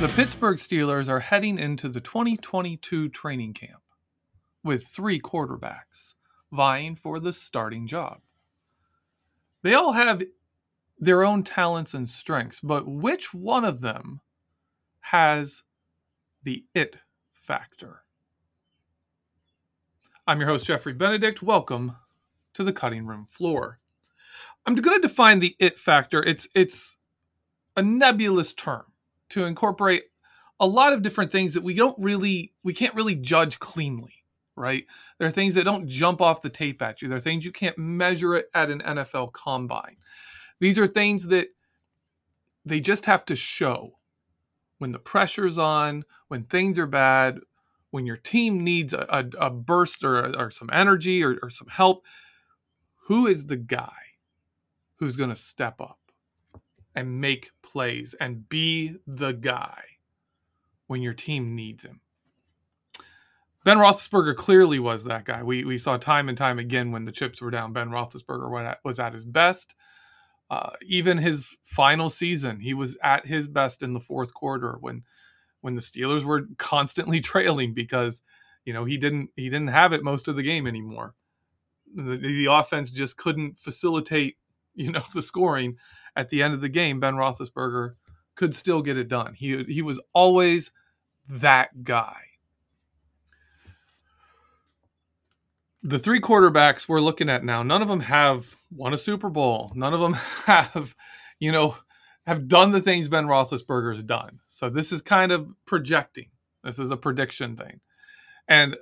The Pittsburgh Steelers are heading into the 2022 training camp with three quarterbacks vying for the starting job. They all have their own talents and strengths, but which one of them has the it factor? I'm your host, Geoffrey Benedict. Welcome to the cutting room floor. I'm going to define the it factor. It's it's a nebulous term to incorporate a lot of different things that we don't really we can't really judge cleanly right? There are things that don't jump off the tape at you. There are things you can't measure it at an nfl combine. These are things that they just have to show. When the pressure's on when things are bad when your team needs a, a, a burst or, or, some energy or, or some help who is the guy who's going to step up and make plays and be the guy when your team needs him. Ben Roethlisberger clearly was that guy. We we saw time and time again when the chips were down. Ben Roethlisberger was at his best. Uh, even his final season, he was at his best in the fourth quarter when when the Steelers were constantly trailing because you know he didn't he didn't have it most of the game anymore. The, the offense just couldn't facilitate you know the scoring at the end of the game, Ben Roethlisberger could still get it done. He he was always that guy. The three quarterbacks we're looking at now, none of them have won a Super Bowl. None of them have, you know, have done the things Ben Roethlisberger's done. So this is kind of projecting. This is a prediction thing, and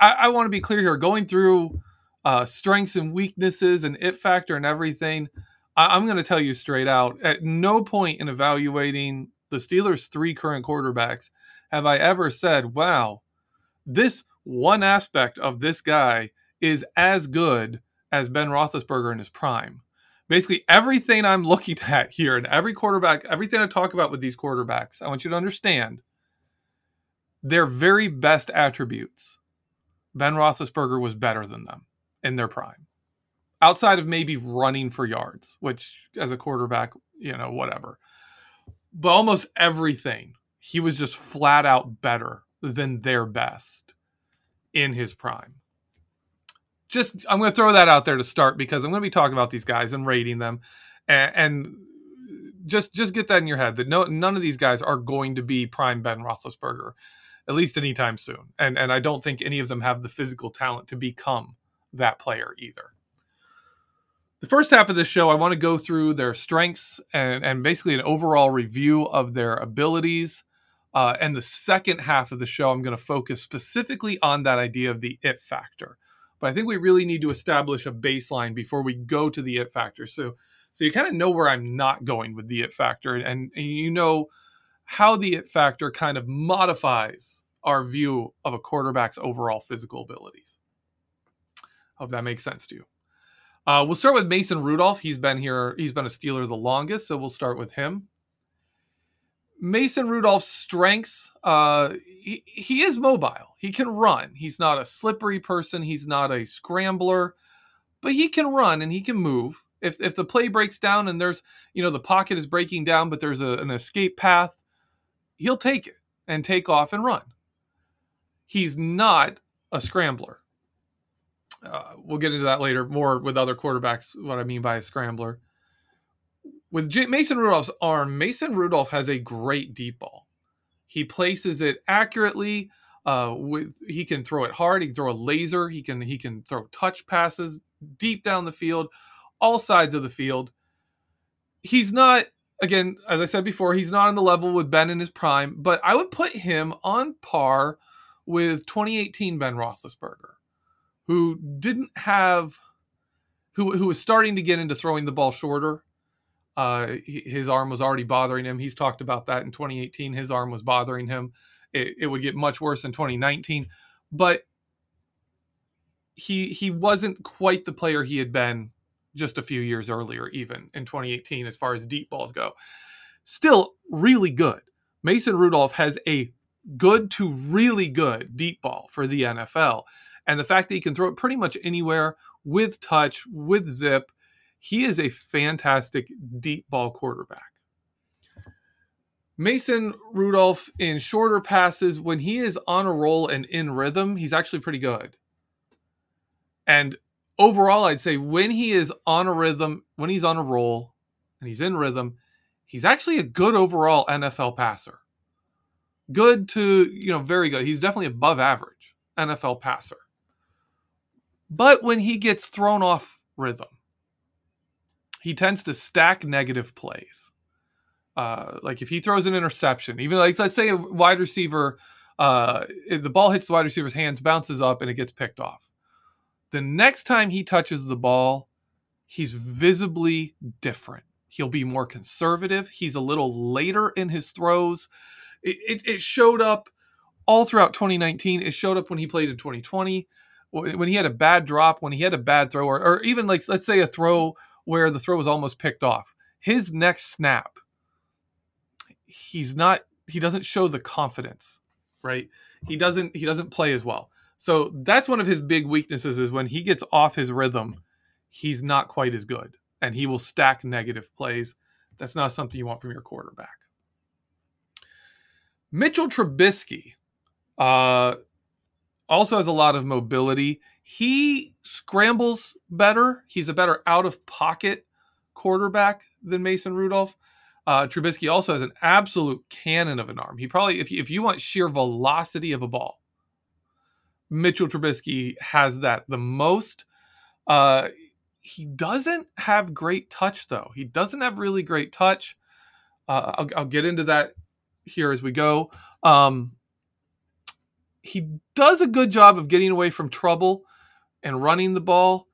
I, I want to be clear here. Going through uh, strengths and weaknesses and it factor and everything. I- I'm going to tell you straight out at no point in evaluating the Steelers' three current quarterbacks have I ever said, wow, this one aspect of this guy is as good as Ben Roethlisberger in his prime. Basically, everything I'm looking at here and every quarterback, everything I talk about with these quarterbacks, I want you to understand their very best attributes. Ben Roethlisberger was better than them in their prime. Outside of maybe running for yards, which as a quarterback, you know, whatever. But almost everything, he was just flat out better than their best in his prime. Just, I'm going to throw that out there to start because I'm going to be talking about these guys and rating them, and, and just just get that in your head that no, none of these guys are going to be prime Ben Roethlisberger, at least anytime soon. And and I don't think any of them have the physical talent to become that player either. The first half of this show, I want to go through their strengths and, and basically an overall review of their abilities. Uh, and the second half of the show, I'm going to focus specifically on that idea of the it factor. But I think we really need to establish a baseline before we go to the it factor. So, so you kind of know where I'm not going with the it factor, and, and you know how the it factor kind of modifies our view of a quarterback's overall physical abilities. Hope that makes sense to you. Uh, we'll start with Mason Rudolph. He's been here, he's been a Steeler the longest, so we'll start with him. Mason Rudolph's strengths, uh, he, he is mobile. He can run. He's not a slippery person. He's not a scrambler, but he can run and he can move. If, if the play breaks down and there's, you know, the pocket is breaking down, but there's a, an escape path, he'll take it and take off and run. He's not a scrambler. Uh, we'll get into that later more with other quarterbacks. What I mean by a scrambler. With J- Mason Rudolph's arm, Mason Rudolph has a great deep ball. He places it accurately. Uh, with he can throw it hard. He can throw a laser. He can he can throw touch passes deep down the field, all sides of the field. He's not again, as I said before, he's not on the level with Ben in his prime, but I would put him on par with 2018 Ben Roethlisberger, who didn't have, who who was starting to get into throwing the ball shorter. Uh, his arm was already bothering him. He's talked about that in 2018. His arm was bothering him. It, it would get much worse in 2019, but he he wasn't quite the player he had been just a few years earlier, even in 2018, as far as deep balls go. Still really good. Mason Rudolph has a good to really good deep ball for the NFL. And the fact that he can throw it pretty much anywhere with touch, with zip, he is a fantastic deep ball quarterback. Mason Rudolph in shorter passes, when he is on a roll and in rhythm, he's actually pretty good. And overall, I'd say when he is on a rhythm, when he's on a roll and he's in rhythm, he's actually a good overall NFL passer. Good to, you know, very good. He's definitely above average NFL passer. But when he gets thrown off rhythm, he tends to stack negative plays. Uh, like if he throws an interception, even like let's say a wide receiver, uh, the ball hits the wide receiver's hands, bounces up, and it gets picked off the next time he touches the ball, he's visibly different. He'll be more conservative. He's a little later in his throws. It, it, it showed up all throughout 2019. It showed up when he played in 2020, when he had a bad drop, when he had a bad throw, or, or even like, let's say, a throw where the throw was almost picked off. His next snap, he's not, he doesn't show the confidence, right? He doesn't, he doesn't play as well. So that's one of his big weaknesses is when he gets off his rhythm, he's not quite as good and he will stack negative plays. That's not something you want from your quarterback. Mitchell Trubisky uh, also has a lot of mobility. He scrambles better. He's a better out of pocket quarterback than Mason Rudolph. Uh, Trubisky also has an absolute cannon of an arm. He probably, if you, if you want sheer velocity of a ball, Mitchell Trubisky has that the most. Uh, he doesn't have great touch though. He doesn't have really great touch. Uh, I'll, I'll, get into that here as we go. Um, he does a good job of getting away from trouble and running the ball.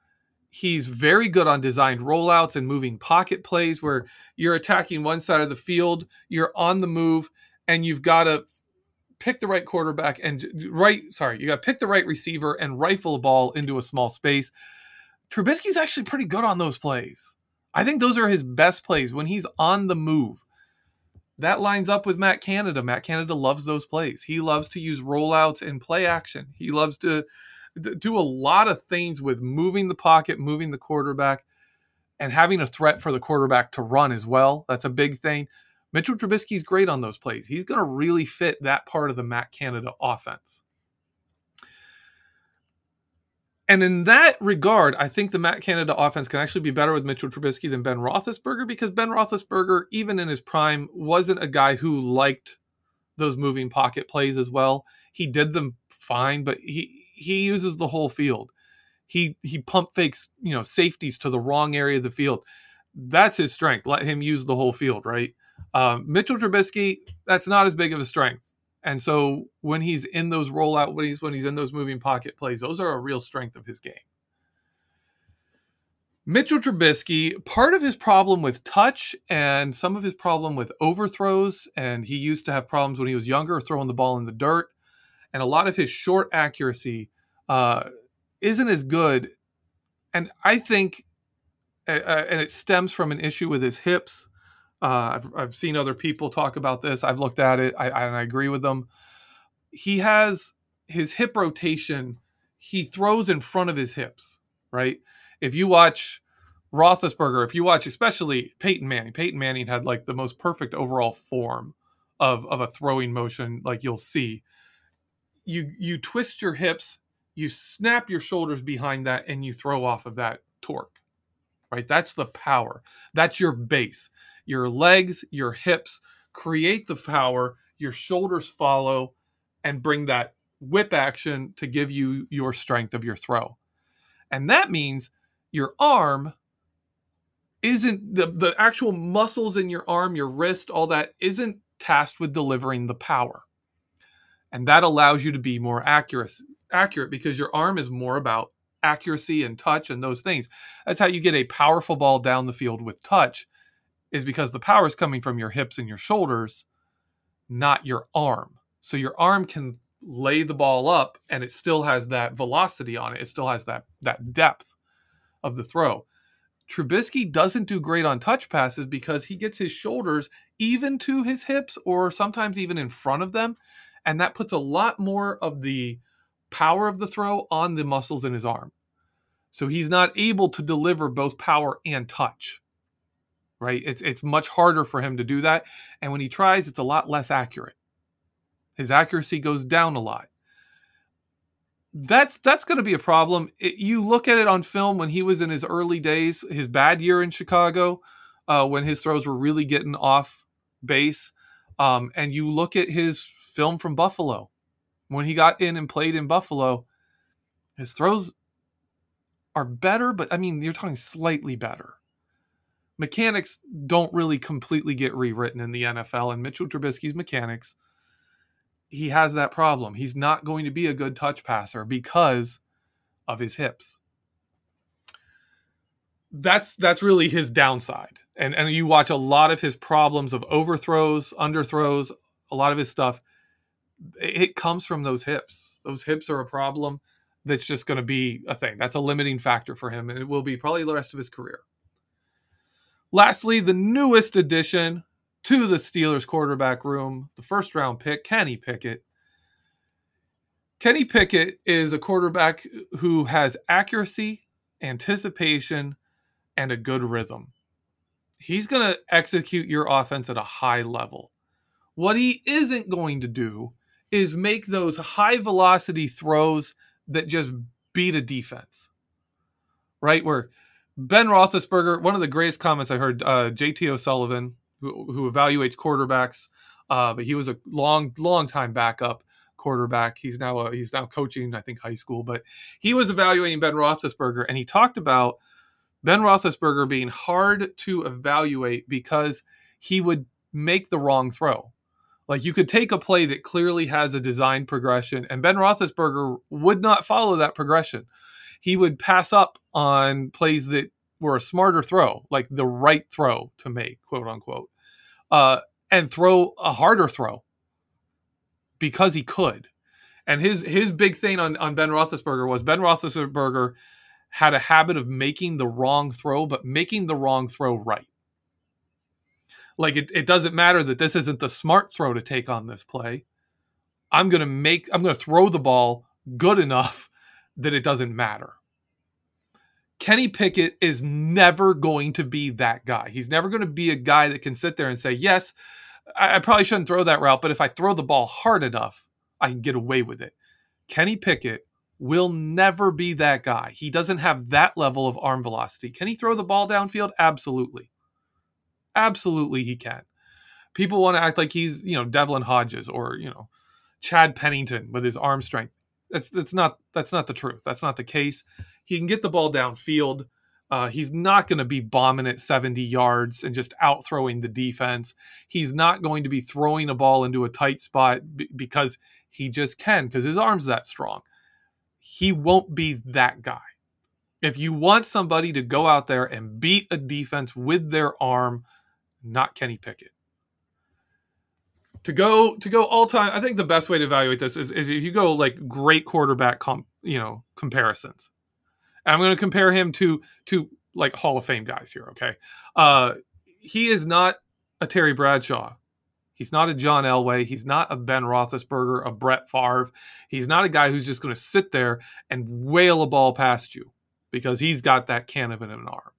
He's very good on designed rollouts and moving pocket plays where you're attacking one side of the field, you're on the move, and you've got to pick the right quarterback and right sorry you got to pick the right receiver and rifle a ball into a small space. Trubisky's actually pretty good on those plays. I think those are his best plays when he's on the move that lines up with Matt Canada. Matt Canada loves those plays. He loves to use rollouts and play action. He loves to do a lot of things with moving the pocket moving the quarterback and having a threat for the quarterback to run as well. That's a big thing. Mitchell Trubisky's great on those plays. He's going to really fit that part of the Matt Canada offense. And in that regard, I think the Matt Canada offense can actually be better with Mitchell Trubisky than Ben Roethlisberger because Ben Roethlisberger, even in his prime, wasn't a guy who liked those moving pocket plays as well. He did them fine, but he he uses the whole field. He he pump fakes, you know, safeties to the wrong area of the field. That's his strength. Let him use the whole field, right? Um, Mitchell Trubisky, that's not as big of a strength. And so when he's in those rollout, when he's when he's in those moving pocket plays, those are a real strength of his game. Mitchell Trubisky, part of his problem with touch and some of his problem with overthrows, and he used to have problems when he was younger throwing the ball in the dirt, and a lot of his short accuracy uh, isn't as good. And I think, uh, and it stems from an issue with his hips uh, I've, I've seen other people talk about this. I've looked at it. I, I, I agree with them. He has his hip rotation. He throws in front of his hips, right? If you watch Roethlisberger, if you watch especially Peyton Manning, Peyton Manning had like the most perfect overall form of of a throwing motion, like you'll see. You you twist your hips, you snap your shoulders behind that, and you throw off of that torque. Right? That's the power. That's your base your legs, your hips create the power, your shoulders follow and bring that whip action to give you your strength of your throw. And that means your arm isn't the, the actual muscles in your arm, your wrist, all that isn't tasked with delivering the power. And that allows you to be more accurate, accurate because your arm is more about accuracy and touch and those things. That's how you get a powerful ball down the field with touch, is because the power is coming from your hips and your shoulders, not your arm. So your arm can lay the ball up and it still has that velocity on it. It still has that that depth of the throw. Trubisky doesn't do great on touch passes because he gets his shoulders even to his hips or sometimes even in front of them. And that puts a lot more of the power of the throw on the muscles in his arm. So he's not able to deliver both power and touch. Right? It's it's much harder for him to do that. And when he tries, it's a lot less accurate. His accuracy goes down a lot that's that's going to be a problem. It, you look at it on film when he was in his early days, his bad year in Chicago, uh, when his throws were really getting off base, um, and you look at his film from Buffalo when he got in and played in Buffalo, his throws are better, but I mean you're talking slightly better. Mechanics don't really completely get rewritten in the NFL, and Mitchell Trubisky's mechanics he has that problem. He's not going to be a good touch passer because of his hips. That's that's really his downside. And and you watch a lot of his problems of overthrows, underthrows, a lot of his stuff it comes from those hips. Those hips are a problem that's just going to be a thing. That's a limiting factor for him and it will be probably the rest of his career. Lastly, the newest addition to the Steelers quarterback room, the first round pick, Kenny Pickett. Kenny Pickett is a quarterback who has accuracy, anticipation, and a good rhythm. He's going to execute your offense at a high level. What he isn't going to do is make those high velocity throws that just beat a defense, right? Where Ben Roethlisberger, one of the greatest comments I heard, uh, JT O'Sullivan, who, who evaluates quarterbacks. Uh, but he was a long, long time backup quarterback. He's now he's now coaching, I think, high school. But he was evaluating Ben Roethlisberger, and he talked about Ben Roethlisberger being hard to evaluate because he would make the wrong throw. Like you could take a play that clearly has a design progression, and Ben Roethlisberger would not follow that progression. He would pass up on plays that were a smarter throw, like the right throw to make, quote unquote, uh, and throw a harder throw because he could. And his his big thing on, on Ben Roethlisberger was Ben Roethlisberger had a habit of making the wrong throw, but making the wrong throw right. Like it, it doesn't matter that this isn't the smart throw to take on this play. I'm gonna make I'm gonna throw the ball good enough that it doesn't matter. Kenny Pickett is never going to be that guy. He's never going to be a guy that can sit there and say, Yes, I, I, probably shouldn't throw that route, but if I throw the ball hard enough, I can get away with it. Kenny Pickett will never be that guy. He doesn't have that level of arm velocity. Can he throw the ball downfield? Absolutely. Absolutely, he can. People want to act like he's, you know, Devlin Hodges or, you know, Chad Pennington with his arm strength. That's that's not that's not the truth. That's not the case. He can get the ball downfield. Uh, he's not going to be bombing at 70 yards and just out throwing the defense. He's not going to be throwing a ball into a tight spot b- because he just can because his arm's that strong. He won't be that guy. If you want somebody to go out there and beat a defense with their arm, not Kenny Pickett. To go to go all time, I think the best way to evaluate this is, is if you go like great quarterback comp, you know comparisons. And I'm going to compare him to to like Hall of Fame guys here. Okay, uh, he is not a Terry Bradshaw. He's not a John Elway. He's not a Ben Roethlisberger, a Brett Favre. He's not a guy who's just going to sit there and wail a ball past you because he's got that cannon in an arm.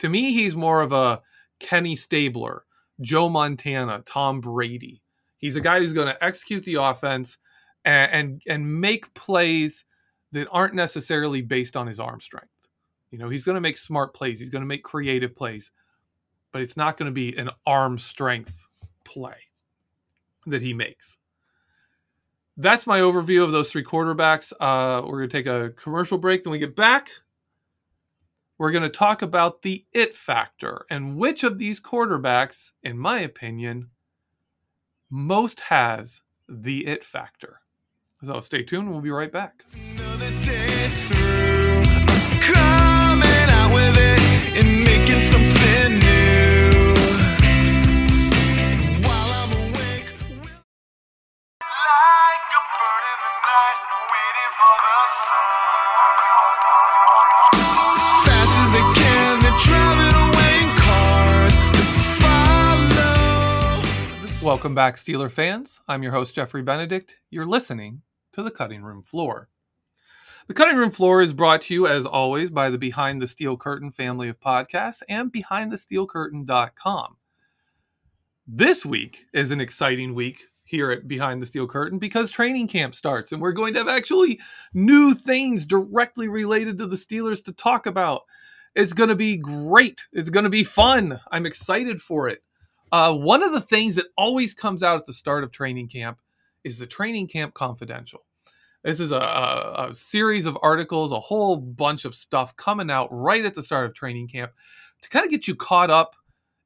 To me, he's more of a Kenny Stabler, Joe Montana, Tom Brady. He's a guy who's going to execute the offense and, and, and make plays that aren't necessarily based on his arm strength. You know, he's going to make smart plays, he's going to make creative plays, but it's not going to be an arm strength play that he makes. That's my overview of those three quarterbacks. Uh, we're going to take a commercial break. Then we get back. We're going to talk about the it factor and which of these quarterbacks, in my opinion, most has the it factor. So stay tuned. We'll be right back. Welcome back, Steeler fans. I'm your host, Geoffrey Benedict. You're listening to the Cutting Room Floor. The Cutting Room Floor is brought to you, as always, by the Behind the Steel Curtain family of podcasts and BehindTheSteelCurtain.com. This week is an exciting week here at Behind the Steel Curtain because training camp starts, and we're going to have actually new things directly related to the Steelers to talk about. It's going to be great. It's going to be fun. I'm excited for it. Uh, one of the things that always comes out at the start of training camp is the training camp confidential. This is a, a, a, series of articles, a whole bunch of stuff coming out right at the start of training camp to kind of get you caught up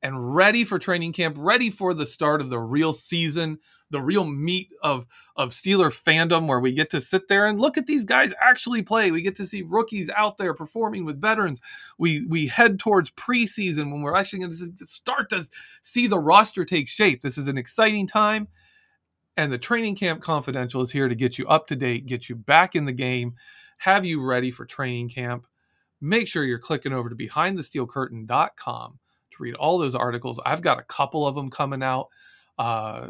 and ready for training camp, ready for the start of the real season, the real meat of of Steeler fandom, where we get to sit there and look at these guys actually play. We get to see rookies out there performing with veterans. We we head towards preseason when we're actually going to start to see the roster take shape. This is an exciting time, and the training camp confidential is here to get you up to date, get you back in the game, have you ready for training camp. Make sure you're clicking over to behindthesteelcurtain.com to read all those articles. I've got a couple of them coming out. Uh,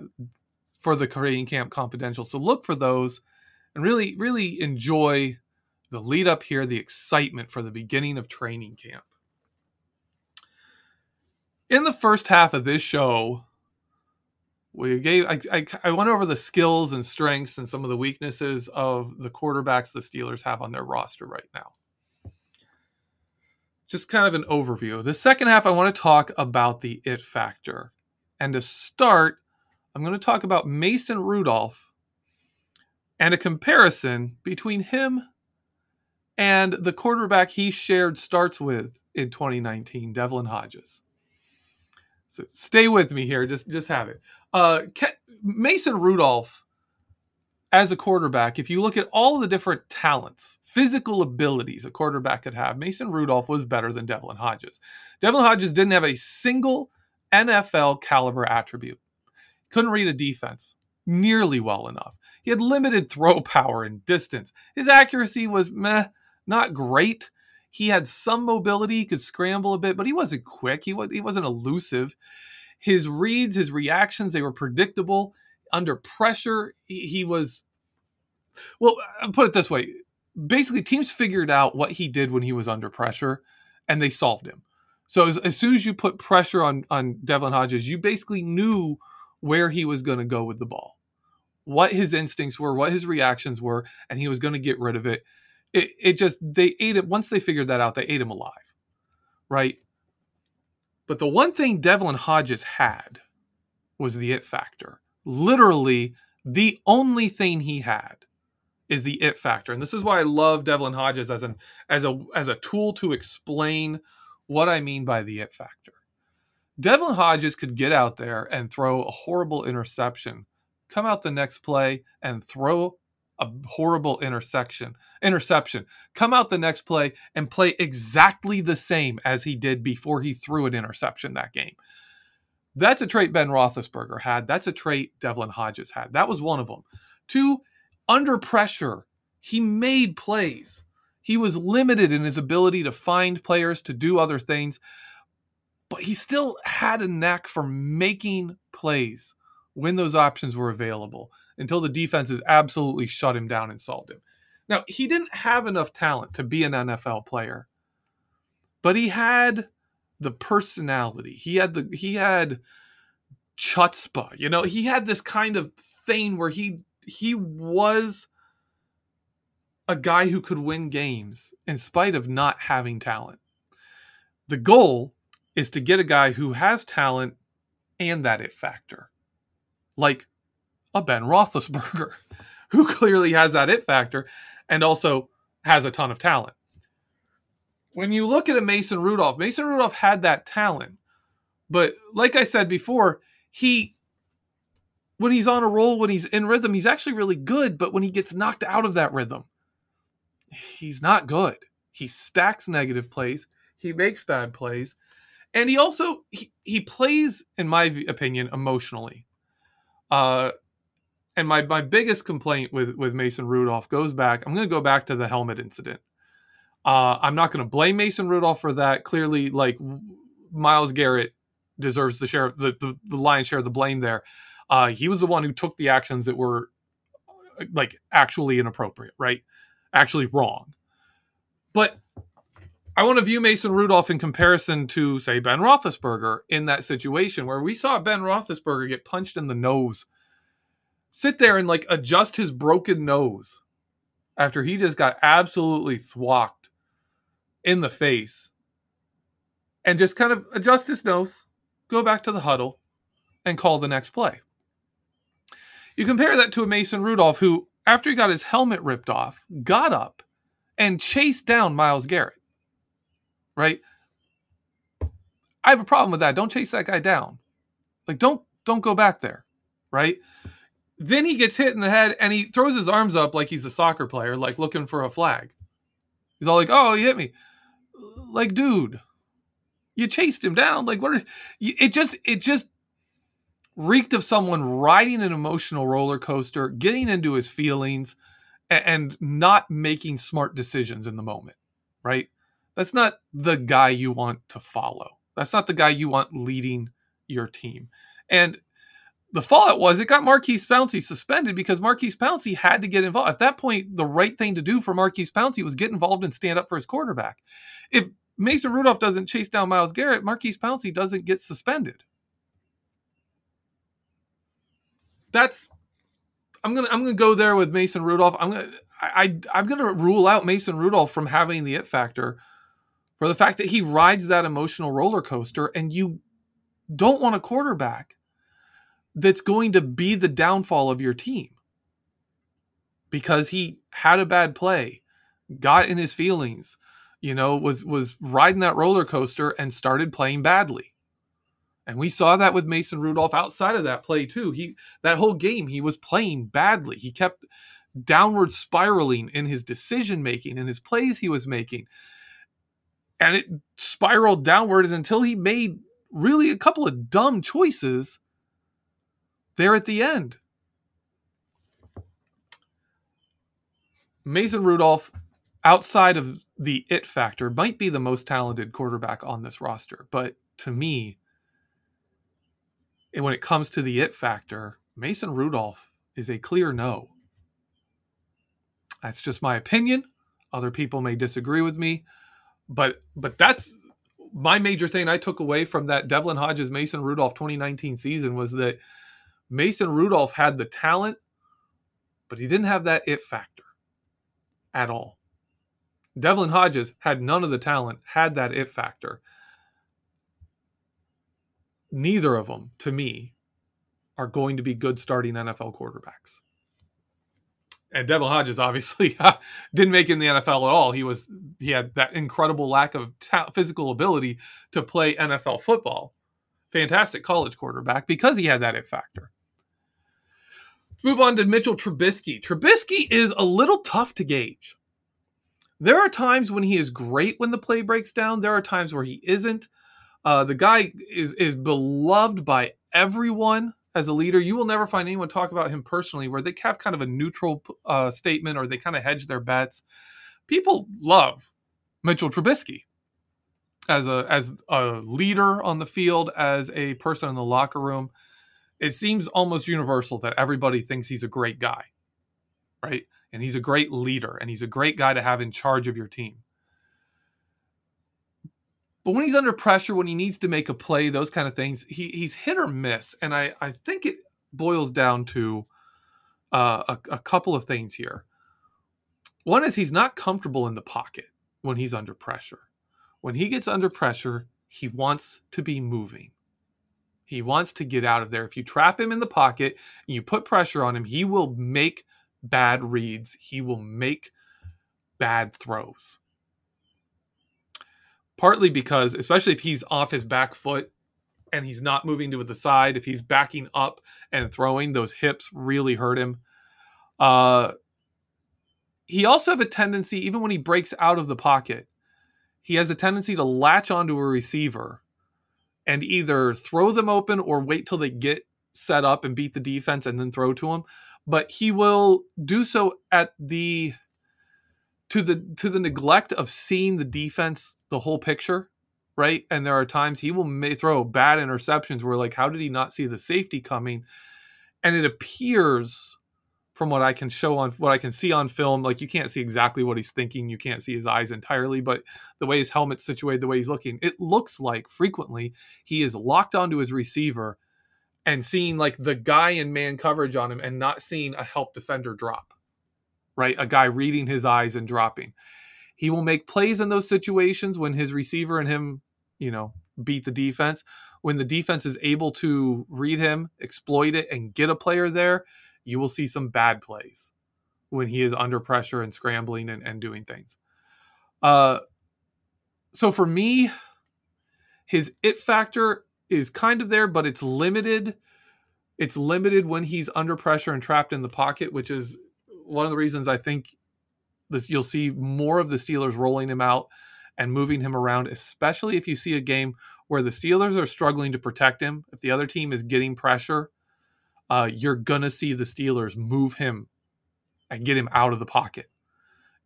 for the Training Camp Confidential. So look for those and really, really enjoy the lead up here, the excitement for the beginning of training camp. In the first half of this show, we gave I, I, I, went over the skills and strengths and some of the weaknesses of the quarterbacks the Steelers have on their roster right now. Just kind of an overview. The second half, I want to talk about the it factor. And to start, I'm going to talk about Mason Rudolph and a comparison between him and the quarterback he shared starts with in 2019, Devlin Hodges. So stay with me here. Just just have it. Uh, Mason Rudolph, as a quarterback, if you look at all the different talents, physical abilities a quarterback could have, Mason Rudolph was better than Devlin Hodges. Devlin Hodges didn't have a single NFL caliber attribute couldn't read a defense nearly well enough. He had limited throw power and distance. His accuracy was meh, not great. He had some mobility, he could scramble a bit, but he wasn't quick. He, was, he wasn't elusive. His reads, his reactions, they were predictable. Under pressure, he, he was, well, I'll put it this way. Basically, teams figured out what he did when he was under pressure and they solved him. So as, as soon as you put pressure on, on Devlin Hodges, you basically knew – where he was going to go with the ball, what his instincts were, what his reactions were, and he was going to get rid of it. It, it just, they ate it. Once they figured that out, they ate him alive, right? But the one thing Devlin Hodges had was the it factor. Literally, the only thing he had is the it factor. And this is why I love Devlin Hodges as an as a as a tool to explain what I mean by the it factor. Devlin Hodges could get out there and throw a horrible interception, come out the next play and throw a horrible intersection interception come out the next play and play exactly the same as he did before he threw an interception that game. That's a trait ben roethlisberger had. That's a trait devlin hodges had. That was one of them two under pressure he made plays. He was limited in his ability to find players to do other things but he still had a knack for making plays when those options were available until the defenses absolutely shut him down and solved him. Now, he didn't have enough talent to be an NFL player, but he had the personality. He had the he had chutzpah. You know, he had this kind of thing where he he was a guy who could win games in spite of not having talent. The goal is to get a guy who has talent and that it factor, like a Ben Roethlisberger, who clearly has that it factor and also has a ton of talent. When you look at a Mason Rudolph, Mason Rudolph had that talent, but like I said before, he when he's on a roll, when he's in rhythm, he's actually really good. But when he gets knocked out of that rhythm, he's not good. He stacks negative plays. He makes bad plays. And he also he, he plays, in my opinion, emotionally. Uh and my, my biggest complaint with, with Mason Rudolph goes back. I'm going to go back to the helmet incident. Uh, I'm not going to blame Mason Rudolph for that. Clearly, like Myles Garrett deserves the share the, the, the lion's share of the blame there. Uh, he was the one who took the actions that were like actually inappropriate, right? Actually wrong. But I want to view Mason Rudolph in comparison to, say, Ben Roethlisberger in that situation where we saw Ben Roethlisberger get punched in the nose, sit there and like adjust his broken nose after he just got absolutely thwacked in the face and just kind of adjust his nose, go back to the huddle, and call the next play. You compare that to a Mason Rudolph who, after he got his helmet ripped off, got up and chased down Myles Garrett. Right? I have a problem with that. Don't chase that guy down. Like don't don't go back there. Right? Then he gets hit in the head and he throws his arms up like he's a soccer player, like looking for a flag. He's all like, "Oh, he hit me." Like, dude, you chased him down. Like, what? Are, it just it just reeked of someone riding an emotional roller coaster, getting into his feelings, and not making smart decisions in the moment, right? That's not the guy you want to follow. That's not the guy you want leading your team. And the fallout was it got Maurkice Pouncey suspended because Maurkice Pouncey had to get involved. At that point, the right thing to do for Maurkice Pouncey was get involved and stand up for his quarterback. If Mason Rudolph doesn't chase down Myles Garrett, Maurkice Pouncey doesn't get suspended. that's I'm gonna I'm gonna go there with Mason Rudolph. I'm gonna I, I am gonna rule out Mason Rudolph from having the it factor for the fact that he rides that emotional roller coaster, and you don't want a quarterback that's going to be the downfall of your team because he had a bad play, got in his feelings, you know, was was riding that roller coaster and started playing badly. And we saw that with Mason Rudolph outside of that play too. He that whole game he was playing badly. He kept downward spiraling in his decision making in his plays he was making. And it spiraled downward until he made really a couple of dumb choices there at the end. Mason Rudolph, outside of the it factor, might be the most talented quarterback on this roster. But to me, and when it comes to the it factor, Mason Rudolph is a clear no. That's just my opinion. Other people may disagree with me, but but that's my major thing I took away from that Devlin Hodges Mason Rudolph 2019 season was that Mason Rudolph had the talent, but he didn't have that it factor at all. Devlin Hodges had none of the talent, had that it factor neither of them, to me, are going to be good starting NFL quarterbacks. And Devlin Hodges obviously didn't make in the NFL at all. He was he had that incredible lack of ta- physical ability to play NFL football. Fantastic college quarterback because he had that it factor. Let's move on to Mitchell Trubisky. Trubisky is a little tough to gauge. There are times when he is great when the play breaks down. There are times where he isn't. Uh, the guy is is beloved by everyone as a leader. You will never find anyone talk about him personally where they have kind of a neutral uh, statement or they kind of hedge their bets. People love Mitchell Trubisky as a as a leader on the field, as a person in the locker room. It seems almost universal that everybody thinks he's a great guy, right? And he's a great leader, and he's a great guy to have in charge of your team. But when he's under pressure, when he needs to make a play, those kind of things, he, he's hit or miss. And I, I think it boils down to uh, a, a couple of things here. One is he's not comfortable in the pocket when he's under pressure. When he gets under pressure, he wants to be moving. He wants to get out of there. If you trap him in the pocket and you put pressure on him, he will make bad reads. He will make bad throws partly because, especially if he's off his back foot and he's not moving to the side, if he's backing up and throwing, those hips really hurt him. Uh, he also have a tendency, even when he breaks out of the pocket, he has a tendency to latch onto a receiver and either throw them open or wait till they get set up and beat the defense and then throw to him. But he will do so at the to the to the neglect of seeing the defense the whole picture right? And there are times he will may throw bad interceptions where like how did he not see the safety coming? And it appears from what i can show on what i can see on film like you can't see exactly what he's thinking you can't see his eyes entirely but the way his helmet's situated the way he's looking it looks like frequently he is locked onto his receiver and seeing like the guy in man coverage on him and not seeing a help defender drop right? A guy reading his eyes and dropping. He will make plays in those situations when his receiver and him, you know, beat the defense. When the defense is able to read him, exploit it, and get a player there, you will see some bad plays when he is under pressure and scrambling and, and doing things. Uh, so for me, his it factor is kind of there, but it's limited. It's limited when he's under pressure and trapped in the pocket, which is one of the reasons I think this, you'll see more of the Steelers rolling him out and moving him around, especially if you see a game where the Steelers are struggling to protect him. If the other team is getting pressure, uh, you're gonna see the Steelers move him and get him out of the pocket,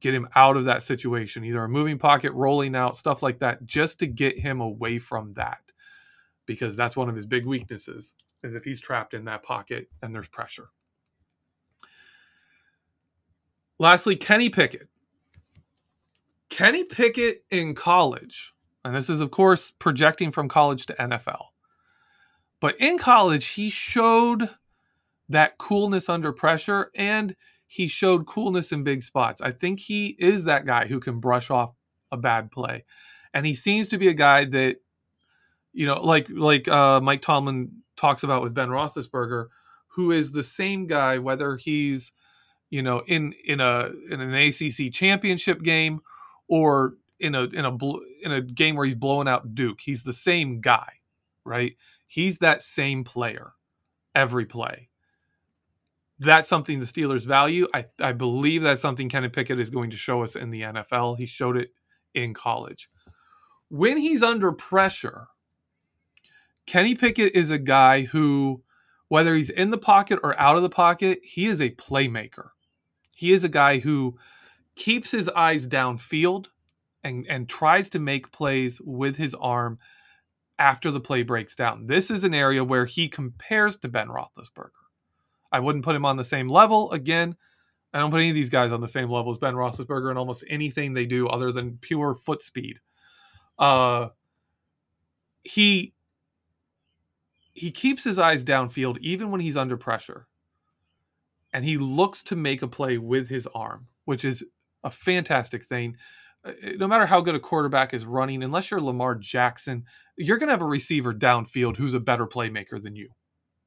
get him out of that situation, either a moving pocket, rolling out, stuff like that, just to get him away from that, because that's one of his big weaknesses is if he's trapped in that pocket and there's pressure. Lastly, Kenny Pickett. Kenny Pickett in college, and this is, of course, projecting from college to NFL. But in college, he showed that coolness under pressure and he showed coolness in big spots. I think he is that guy who can brush off a bad play. And he seems to be a guy that, you know, like like uh, Mike Tomlin talks about with Ben Roethlisberger, who is the same guy, whether he's you know, in in a in an ACC championship game or in a in a in a game where he's blowing out Duke. He's the same guy, right? He's that same player every play. That's something the Steelers value. I, I believe that's something Kenny Pickett is going to show us in the NFL. He showed it in college. When he's under pressure, Kenny Pickett is a guy who, whether he's in the pocket or out of the pocket, he is a playmaker. He is a guy who keeps his eyes downfield and, and tries to make plays with his arm after the play breaks down. This is an area where he compares to Ben Roethlisberger. I wouldn't put him on the same level. Again, I don't put any of these guys on the same level as Ben Roethlisberger in almost anything they do other than pure foot speed. Uh, he he keeps his eyes downfield even when he's under pressure and he looks to make a play with his arm, which is a fantastic thing. Uh, no matter how good a quarterback is running, unless you're Lamar Jackson, you're going to have a receiver downfield who's a better playmaker than you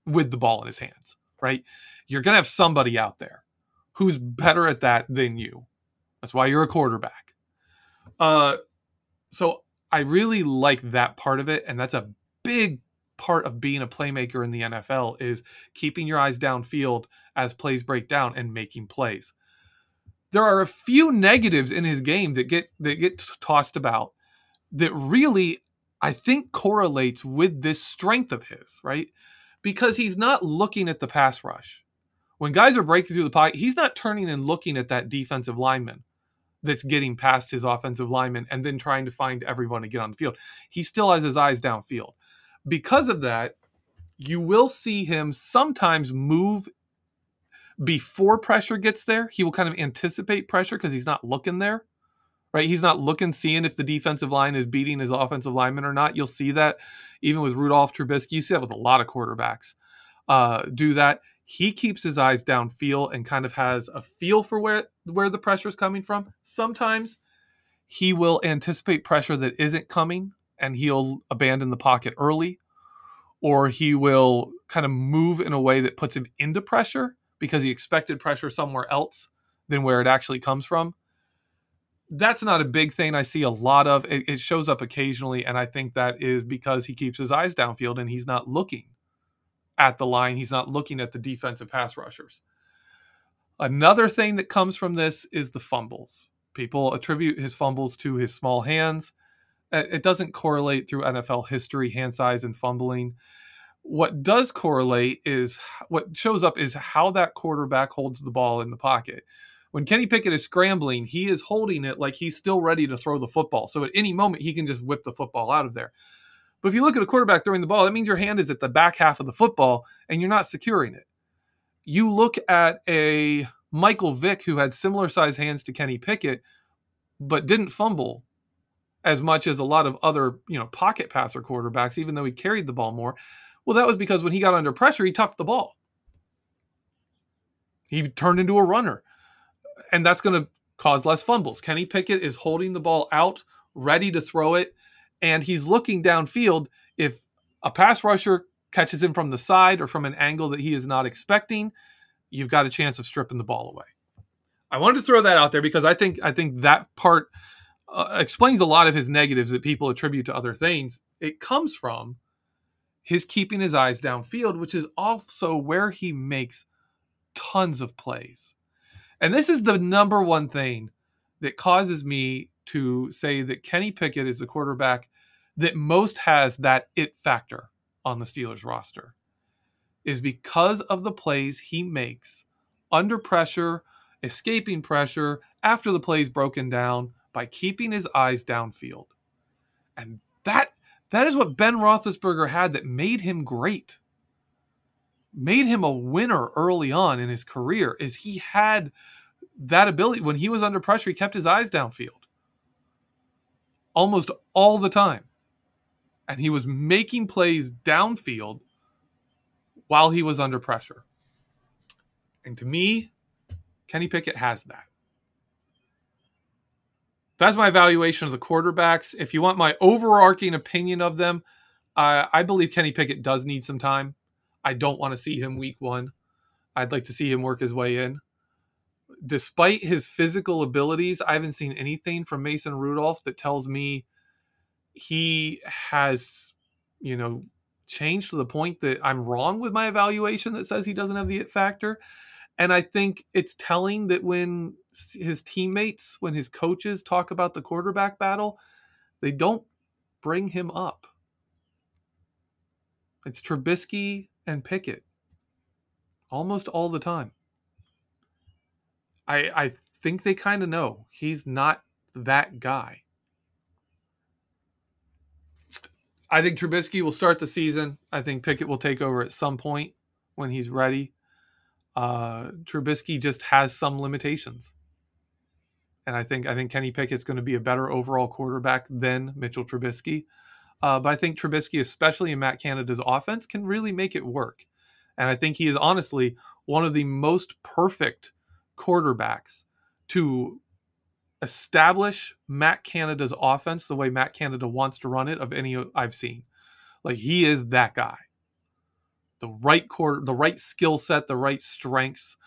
with the ball in his hands, right? You're going to have somebody out there who's better at that than you. That's why you're a quarterback. Uh, so I really like that part of it, and that's a big part of being a playmaker in the NFL is keeping your eyes downfield as plays break down and making plays. There are a few negatives in his game that get that get tossed about that really I think correlates with this strength of his, right? Because he's not looking at the pass rush. When guys are breaking through the pocket, he's not turning and looking at that defensive lineman that's getting past his offensive lineman and then trying to find everyone to get on the field. He still has his eyes downfield because of that, you will see him sometimes move before pressure gets there. He will kind of anticipate pressure because he's not looking there, right? He's not looking, seeing if the defensive line is beating his offensive lineman or not. You'll see that even with Rudolph Trubisky. You see that with a lot of quarterbacks uh, do that. He keeps his eyes downfield and kind of has a feel for where where the pressure is coming from. Sometimes he will anticipate pressure that isn't coming and he'll abandon the pocket early, or he will kind of move in a way that puts him into pressure because he expected pressure somewhere else than where it actually comes from. that's not a big thing I see a lot of. It, it, shows up occasionally, and I think that is because he keeps his eyes downfield and he's not looking at the line. He's not looking at the defensive pass rushers. Another thing that comes from this is the fumbles. People attribute his fumbles to his small hands. Uh, it doesn't correlate through NFL history, hand size, and fumbling. What does correlate is what shows up is how that quarterback holds the ball in the pocket when Kenny Pickett is scrambling, he is holding it like he's still ready to throw the football. So at any moment, he can just whip the football out of there. But if you look at a quarterback throwing the ball, that means your hand is at the back half of the football and you're not securing it. You look at a Michael Vick who had similar size hands to Kenny Pickett, but didn't fumble as much as a lot of other, you know, pocket passer quarterbacks, even though he carried the ball more. Well, that was because when he got under pressure, he tucked the ball. He turned into a runner and that's going to cause less fumbles. Kenny Pickett is holding the ball out, ready to throw it, and he's looking downfield. If a pass rusher catches him from the side or from an angle that he is not expecting, you've got a chance of stripping the ball away. I wanted to throw that out there because I think I think that part uh, explains a lot of his negatives that people attribute to other things. It comes from his keeping his eyes downfield, which is also where he makes tons of plays. And this is the number one thing that causes me to say that Kenny Pickett is the quarterback that most has that it factor on the Steelers roster is because of the plays he makes under pressure, escaping pressure after the play's broken down by keeping his eyes downfield. And that that is what Ben Roethlisberger had that made him great made him a winner early on in his career is he had that ability. When he was under pressure he kept his eyes downfield almost all the time. And he was making plays downfield while he was under pressure. And to me Kenny Pickett has that that's my evaluation of the quarterbacks if you want my overarching opinion of them I believe Kenny Pickett does need some time I don't want to see him week one. I'd like to see him work his way in. Despite his physical abilities, I haven't seen anything from Mason Rudolph that tells me he has, you know, changed to the point that I'm wrong with my evaluation that says he doesn't have the it factor. And I think it's telling that when his teammates, when his coaches talk about the quarterback battle, they don't bring him up. It's Trubisky and Pickett almost all the time. I I think they kind of know he's not that guy. I think Trubisky will start the season. I think Pickett will take over at some point when he's ready. Uh, Trubisky just has some limitations, and I think I think Kenny Pickett's going to be a better overall quarterback than Mitchell Trubisky. Uh, but I think Trubisky, especially in Matt Canada's offense, can really make it work. And I think he is honestly one of the most perfect quarterbacks to establish Matt Canada's offense the way Matt Canada wants to run it of any I've seen. Like he is that guy. The right quarter, the right skill set, the right strengths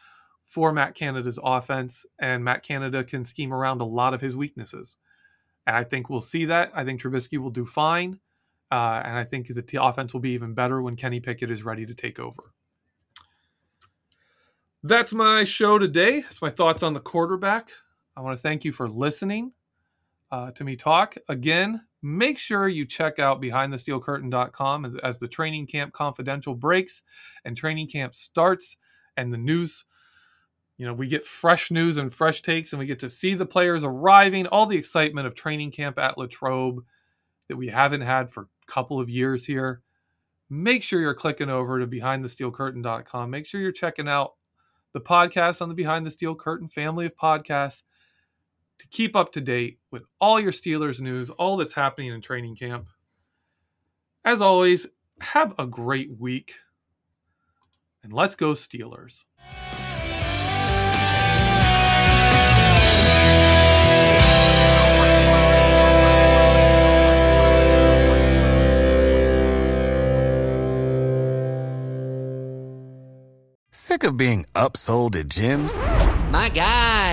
for Matt Canada's offense, and Matt Canada can scheme around a lot of his weaknesses. And I think we'll see that. I think Trubisky will do fine. Uh, and I think that the offense will be even better when Kenny Pickett is ready to take over. That's my show today. That's my thoughts on the quarterback. I want to thank you for listening uh, to me talk. Again, make sure you check out behindthesteelcurtain.com as, as the training camp confidential breaks and training camp starts and the news you know, we get fresh news and fresh takes, and we get to see the players arriving, all the excitement of training camp at Latrobe that we haven't had for a couple of years here, make sure you're clicking over to behindthesteelcurtain.com. Make sure you're checking out the podcast on the Behind the Steel Curtain family of podcasts to keep up to date with all your Steelers news, all that's happening in training camp. As always, have a great week and let's go Steelers. Sick of being upsold at gyms? My